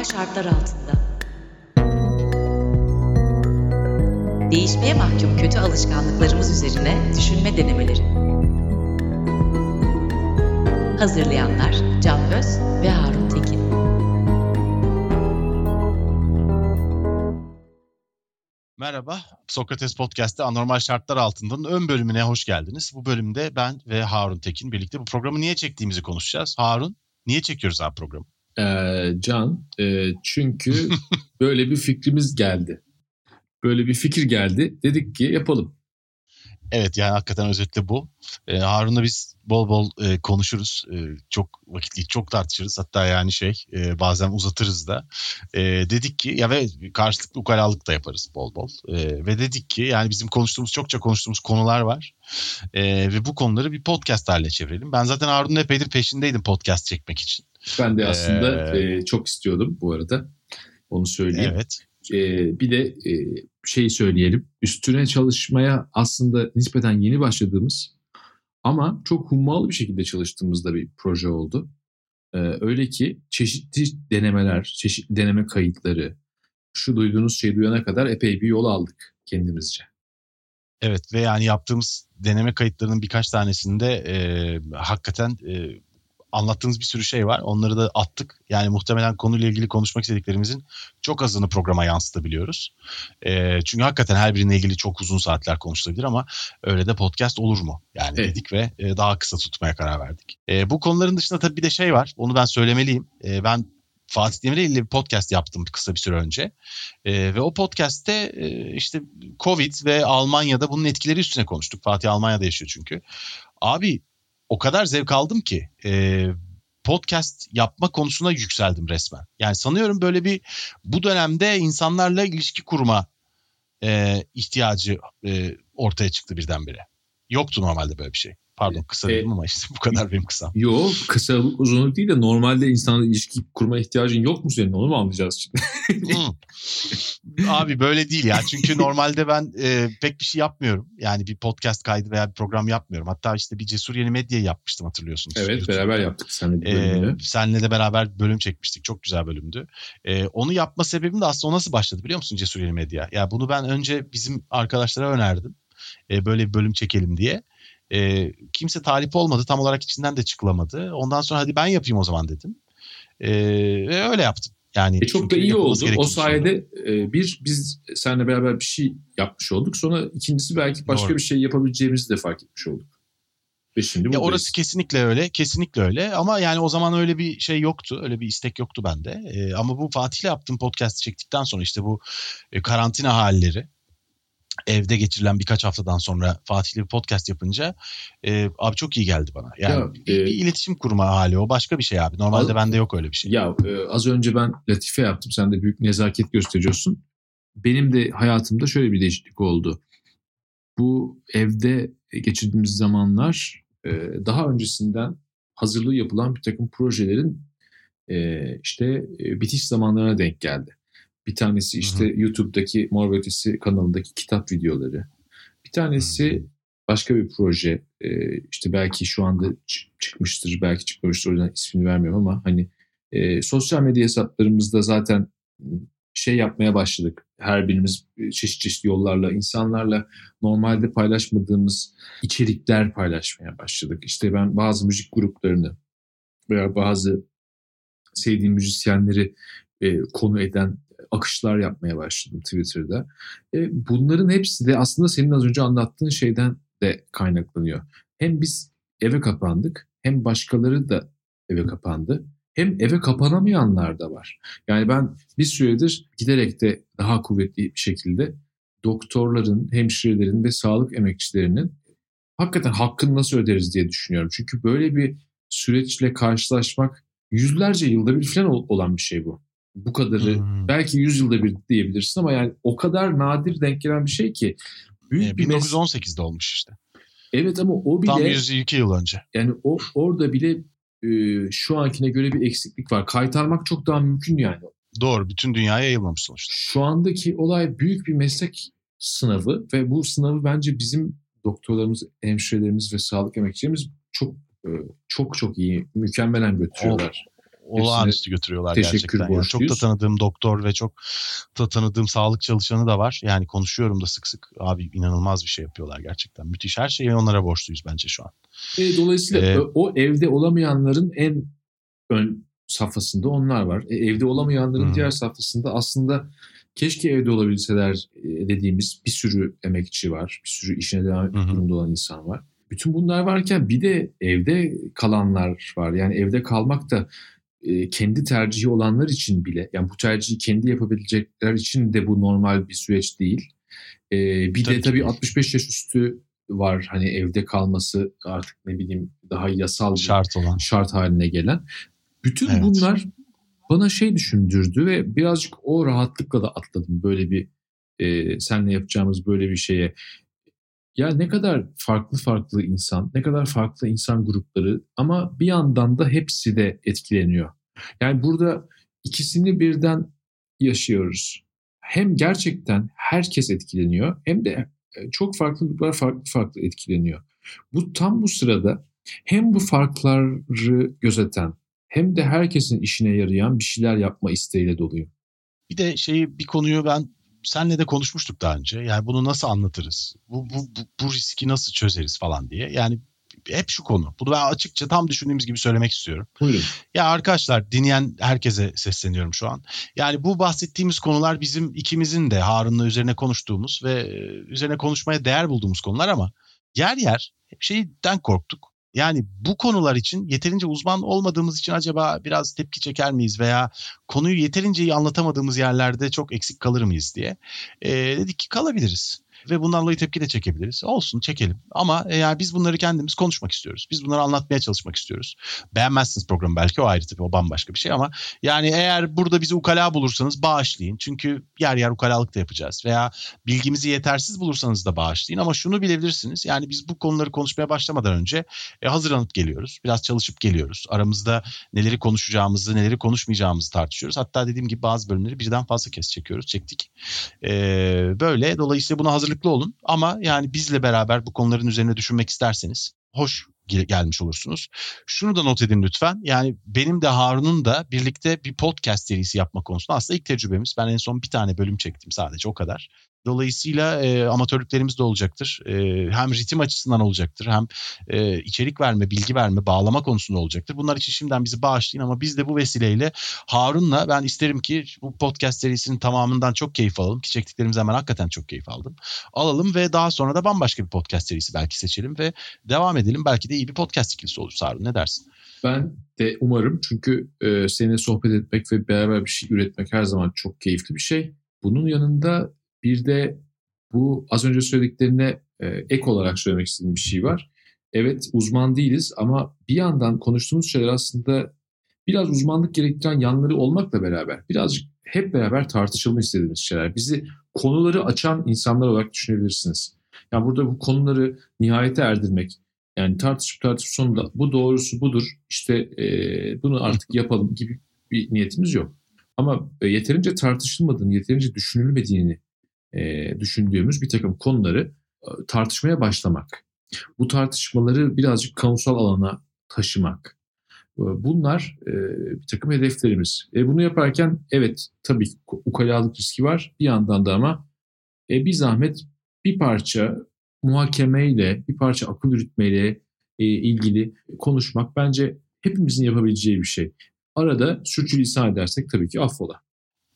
Anormal şartlar altında. Değişmeye mahkum kötü alışkanlıklarımız üzerine düşünme denemeleri. Hazırlayanlar Can Öz ve Harun Tekin. Merhaba, Sokrates Podcast'te Anormal Şartlar Altında'nın ön bölümüne hoş geldiniz. Bu bölümde ben ve Harun Tekin birlikte bu programı niye çektiğimizi konuşacağız. Harun, niye çekiyoruz abi programı? Ee, Can, e, çünkü böyle bir fikrimiz geldi. Böyle bir fikir geldi. Dedik ki yapalım. Evet yani hakikaten özetle bu. Ee, Harun'la biz bol bol e, konuşuruz. E, çok vakit çok tartışırız. Hatta yani şey e, bazen uzatırız da. E, dedik ki ya ve karşılıklı ukalalık da yaparız bol bol. E, ve dedik ki yani bizim konuştuğumuz çokça konuştuğumuz konular var. E, ve bu konuları bir podcast haline çevirelim. Ben zaten Harun'un epeydir peşindeydim podcast çekmek için. Ben de aslında ee, e, çok istiyordum bu arada. Onu söyleyeyim. Evet. E, bir de e, şey söyleyelim. Üstüne çalışmaya aslında nispeten yeni başladığımız ama çok hummalı bir şekilde çalıştığımızda bir proje oldu. E, öyle ki çeşitli denemeler, çeşitli deneme kayıtları, şu duyduğunuz şeyi duyana kadar epey bir yol aldık kendimizce. Evet ve yani yaptığımız deneme kayıtlarının birkaç tanesinde e, hakikaten e, anlattığınız bir sürü şey var. Onları da attık. Yani muhtemelen konuyla ilgili konuşmak istediklerimizin çok azını programa yansıtabiliyoruz. E, çünkü hakikaten her birine ilgili çok uzun saatler konuşulabilir ama öyle de podcast olur mu? Yani evet. dedik ve e, daha kısa tutmaya karar verdik. E, bu konuların dışında tabii bir de şey var. Onu ben söylemeliyim. E, ben Fatih Demir'e ile bir podcast yaptım kısa bir süre önce. E, ve o podcast'te e, işte Covid ve Almanya'da bunun etkileri üstüne konuştuk. Fatih Almanya'da yaşıyor çünkü. Abi o kadar zevk aldım ki e, podcast yapma konusuna yükseldim resmen. Yani sanıyorum böyle bir bu dönemde insanlarla ilişki kurma e, ihtiyacı e, ortaya çıktı birdenbire. Yoktu normalde böyle bir şey. Pardon kısa e, dedim ama işte bu kadar benim kısam. Yok kısa uzunluk değil de normalde insanla ilişki kurma ihtiyacın yok mu senin onu mu anlayacağız şimdi? Abi böyle değil ya çünkü normalde ben e, pek bir şey yapmıyorum. Yani bir podcast kaydı veya bir program yapmıyorum. Hatta işte bir Cesur Yeni Medya yapmıştım hatırlıyorsunuz. Evet YouTube'da. beraber yaptık seninle bir. E, seninle de beraber bölüm çekmiştik. Çok güzel bölümdü. E, onu yapma sebebim de aslında o nasıl başladı biliyor musun Cesur Yeni Medya? Ya yani bunu ben önce bizim arkadaşlara önerdim. E, böyle bir bölüm çekelim diye. E, kimse talip olmadı. Tam olarak içinden de çıkılamadı. Ondan sonra hadi ben yapayım o zaman dedim. E, ve öyle yaptım. Yani e çok da iyi oldu. O sayede e, bir biz seninle beraber bir şey yapmış olduk. Sonra ikincisi belki başka Doğru. bir şey yapabileceğimizi de fark etmiş olduk. Ve şimdi ya orası kesinlikle öyle, kesinlikle öyle. Ama yani o zaman öyle bir şey yoktu, öyle bir istek yoktu bende. Ee, ama bu Fatih'le yaptığım podcast çektikten sonra işte bu e, karantina halleri, evde geçirilen birkaç haftadan sonra Fatih'le bir podcast yapınca e, abi çok iyi geldi bana. Yani ya, bir, e, bir iletişim kurma hali o başka bir şey abi. Normalde az, bende yok öyle bir şey. Ya e, az önce ben latife yaptım. Sen de büyük nezaket gösteriyorsun. Benim de hayatımda şöyle bir değişiklik oldu. Bu evde geçirdiğimiz zamanlar e, daha öncesinden hazırlığı yapılan bir takım projelerin e, işte e, bitiş zamanlarına denk geldi. Bir tanesi işte Hı-hı. YouTube'daki Mor Ötesi kanalındaki kitap videoları. Bir tanesi Hı-hı. başka bir proje. Ee, işte belki şu anda çıkmıştır, belki çıkmamıştır o yüzden ismini vermiyorum ama hani e, sosyal medya hesaplarımızda zaten şey yapmaya başladık. Her birimiz çeşit çeşit yollarla, insanlarla normalde paylaşmadığımız içerikler paylaşmaya başladık. İşte ben bazı müzik gruplarını veya bazı sevdiğim müzisyenleri e, konu eden akışlar yapmaya başladım Twitter'da. E, bunların hepsi de aslında senin az önce anlattığın şeyden de kaynaklanıyor. Hem biz eve kapandık hem başkaları da eve kapandı. Hem eve kapanamayanlar da var. Yani ben bir süredir giderek de daha kuvvetli bir şekilde doktorların, hemşirelerin ve sağlık emekçilerinin hakikaten hakkını nasıl öderiz diye düşünüyorum. Çünkü böyle bir süreçle karşılaşmak yüzlerce yılda bir falan olan bir şey bu. Bu kadarı hmm. belki 100 yılda bir diyebilirsin ama yani o kadar nadir denk gelen bir şey ki. Büyük e, 1918'de olmuş işte. Evet ama o bile... Tam 102 yıl önce. Yani o orada bile e, şu ankine göre bir eksiklik var. Kaytarmak çok daha mümkün yani. Doğru. Bütün dünyaya yayılmamış sonuçta. Şu andaki olay büyük bir meslek sınavı ve bu sınavı bence bizim doktorlarımız, hemşirelerimiz ve sağlık emekçilerimiz çok e, çok çok iyi, mükemmelen götürüyorlar. Olağanüstü götürüyorlar teşekkür gerçekten. Yani çok da tanıdığım doktor ve çok da tanıdığım sağlık çalışanı da var. Yani konuşuyorum da sık sık. Abi inanılmaz bir şey yapıyorlar gerçekten. Müthiş her şeyi onlara borçluyuz bence şu an. E, dolayısıyla ee, o evde olamayanların en ön safhasında onlar var. E, evde olamayanların hı. diğer safhasında aslında keşke evde olabilseler e, dediğimiz bir sürü emekçi var. Bir sürü işine devam etmek durumunda olan insan var. Bütün bunlar varken bir de evde kalanlar var. Yani evde kalmak da e, kendi tercihi olanlar için bile yani bu tercihi kendi yapabilecekler için de bu normal bir süreç değil. E, bir tabii de tabii 65 yaş üstü var hani evde kalması artık ne bileyim daha yasal şart olan şart haline gelen. Bütün evet. bunlar bana şey düşündürdü ve birazcık o rahatlıkla da atladım böyle bir e, senle yapacağımız böyle bir şeye. Ya ne kadar farklı farklı insan, ne kadar farklı insan grupları ama bir yandan da hepsi de etkileniyor. Yani burada ikisini birden yaşıyoruz. Hem gerçekten herkes etkileniyor hem de e, çok farklı gruplar farklı farklı etkileniyor. Bu tam bu sırada hem bu farkları gözeten hem de herkesin işine yarayan bir şeyler yapma isteğiyle doluyum. Bir de şeyi bir konuyu ben senle de konuşmuştuk daha önce. Yani bunu nasıl anlatırız? Bu, bu, bu, bu riski nasıl çözeriz falan diye. Yani hep şu konu. Bunu ben açıkça tam düşündüğümüz gibi söylemek istiyorum. Buyurun. Ya arkadaşlar dinleyen herkese sesleniyorum şu an. Yani bu bahsettiğimiz konular bizim ikimizin de Harun'la üzerine konuştuğumuz ve e, üzerine konuşmaya değer bulduğumuz konular ama yer yer şeyden korktuk. Yani bu konular için yeterince uzman olmadığımız için acaba biraz tepki çeker miyiz veya konuyu yeterince iyi anlatamadığımız yerlerde çok eksik kalır mıyız diye. E, dedik ki kalabiliriz ve bundan dolayı tepki de çekebiliriz. Olsun çekelim ama yani biz bunları kendimiz konuşmak istiyoruz. Biz bunları anlatmaya çalışmak istiyoruz. Beğenmezsiniz programı belki o ayrı tabii o bambaşka bir şey ama yani eğer burada bizi ukala bulursanız bağışlayın. Çünkü yer yer ukalalık da yapacağız veya bilgimizi yetersiz bulursanız da bağışlayın ama şunu bilebilirsiniz. Yani biz bu konuları konuşmaya başlamadan önce e, hazırlanıp geliyoruz. Biraz çalışıp geliyoruz. Aramızda neleri konuşacağımızı, neleri konuşmayacağımızı tartışıyoruz. Hatta dediğim gibi bazı bölümleri birden fazla kez çekiyoruz, çektik. E, böyle dolayısıyla buna hazır hazırlıklı olun. Ama yani bizle beraber bu konuların üzerine düşünmek isterseniz hoş gelmiş olursunuz. Şunu da not edin lütfen. Yani benim de Harun'un da birlikte bir podcast serisi yapma konusunda aslında ilk tecrübemiz. Ben en son bir tane bölüm çektim sadece o kadar. Dolayısıyla e, amatörlüklerimiz de olacaktır. E, hem ritim açısından olacaktır hem e, içerik verme, bilgi verme, bağlama konusunda olacaktır. Bunlar için şimdiden bizi bağışlayın ama biz de bu vesileyle Harun'la ben isterim ki bu podcast serisinin tamamından çok keyif alalım. Ki çektiklerimizden ben hakikaten çok keyif aldım. Alalım ve daha sonra da bambaşka bir podcast serisi belki seçelim ve devam edelim. Belki de iyi bir podcast ikilisi olur Harun. Ne dersin? Ben de umarım çünkü e, seninle sohbet etmek ve beraber bir şey üretmek her zaman çok keyifli bir şey. Bunun yanında bir de bu az önce söylediklerine e, ek olarak söylemek istediğim bir şey var. Evet uzman değiliz ama bir yandan konuştuğumuz şeyler aslında biraz uzmanlık gerektiren yanları olmakla beraber birazcık hep beraber tartışılma istediğimiz şeyler. Bizi konuları açan insanlar olarak düşünebilirsiniz. Yani burada bu konuları nihayete erdirmek, yani tartışıp tartışıp sonunda bu doğrusu budur, işte e, bunu artık yapalım gibi bir niyetimiz yok. Ama e, yeterince tartışılmadığını, yeterince düşünülmediğini e, düşündüğümüz bir takım konuları e, tartışmaya başlamak. Bu tartışmaları birazcık kamusal alana taşımak. E, bunlar e, bir takım hedeflerimiz. E, bunu yaparken evet tabii ukalalık riski var. Bir yandan da ama e, bir zahmet bir parça muhakemeyle, bir parça akıl yürütmeyle e, ilgili konuşmak bence hepimizin yapabileceği bir şey. Arada sürçülisan edersek tabii ki affola.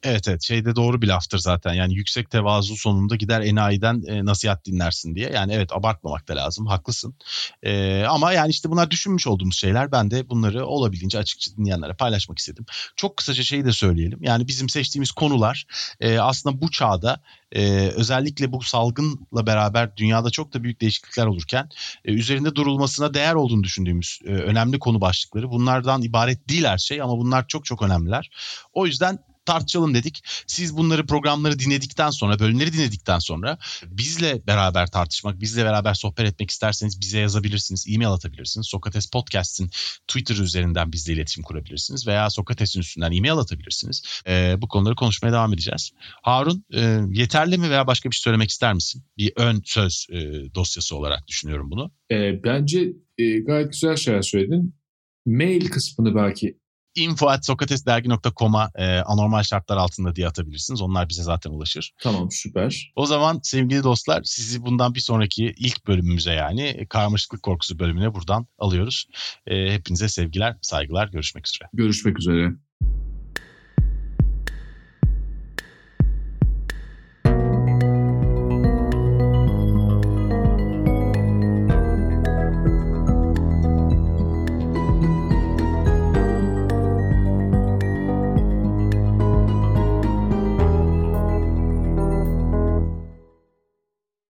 Evet evet şeyde doğru bir laftır zaten yani yüksek tevazu sonunda gider enayiden e, nasihat dinlersin diye. Yani evet abartmamak da lazım haklısın. E, ama yani işte bunlar düşünmüş olduğumuz şeyler ben de bunları olabildiğince açıkça dinleyenlere paylaşmak istedim. Çok kısaca şeyi de söyleyelim yani bizim seçtiğimiz konular e, aslında bu çağda e, özellikle bu salgınla beraber dünyada çok da büyük değişiklikler olurken e, üzerinde durulmasına değer olduğunu düşündüğümüz e, önemli konu başlıkları bunlardan ibaret değil her şey ama bunlar çok çok önemliler. O yüzden tartışalım dedik. Siz bunları programları dinledikten sonra, bölümleri dinledikten sonra bizle beraber tartışmak, bizle beraber sohbet etmek isterseniz bize yazabilirsiniz, e-mail atabilirsiniz. Sokrates Podcast'in Twitter üzerinden bizle iletişim kurabilirsiniz veya Sokrates'in üstünden e-mail atabilirsiniz. E, bu konuları konuşmaya devam edeceğiz. Harun e, yeterli mi veya başka bir şey söylemek ister misin? Bir ön söz e, dosyası olarak düşünüyorum bunu. E, bence e, gayet güzel şeyler söyledin. Mail kısmını belki info.sokratesdergi.com'a e, anormal şartlar altında diye atabilirsiniz. Onlar bize zaten ulaşır. Tamam süper. O zaman sevgili dostlar sizi bundan bir sonraki ilk bölümümüze yani karmaşıklık korkusu bölümüne buradan alıyoruz. E, hepinize sevgiler, saygılar. Görüşmek üzere. Görüşmek üzere.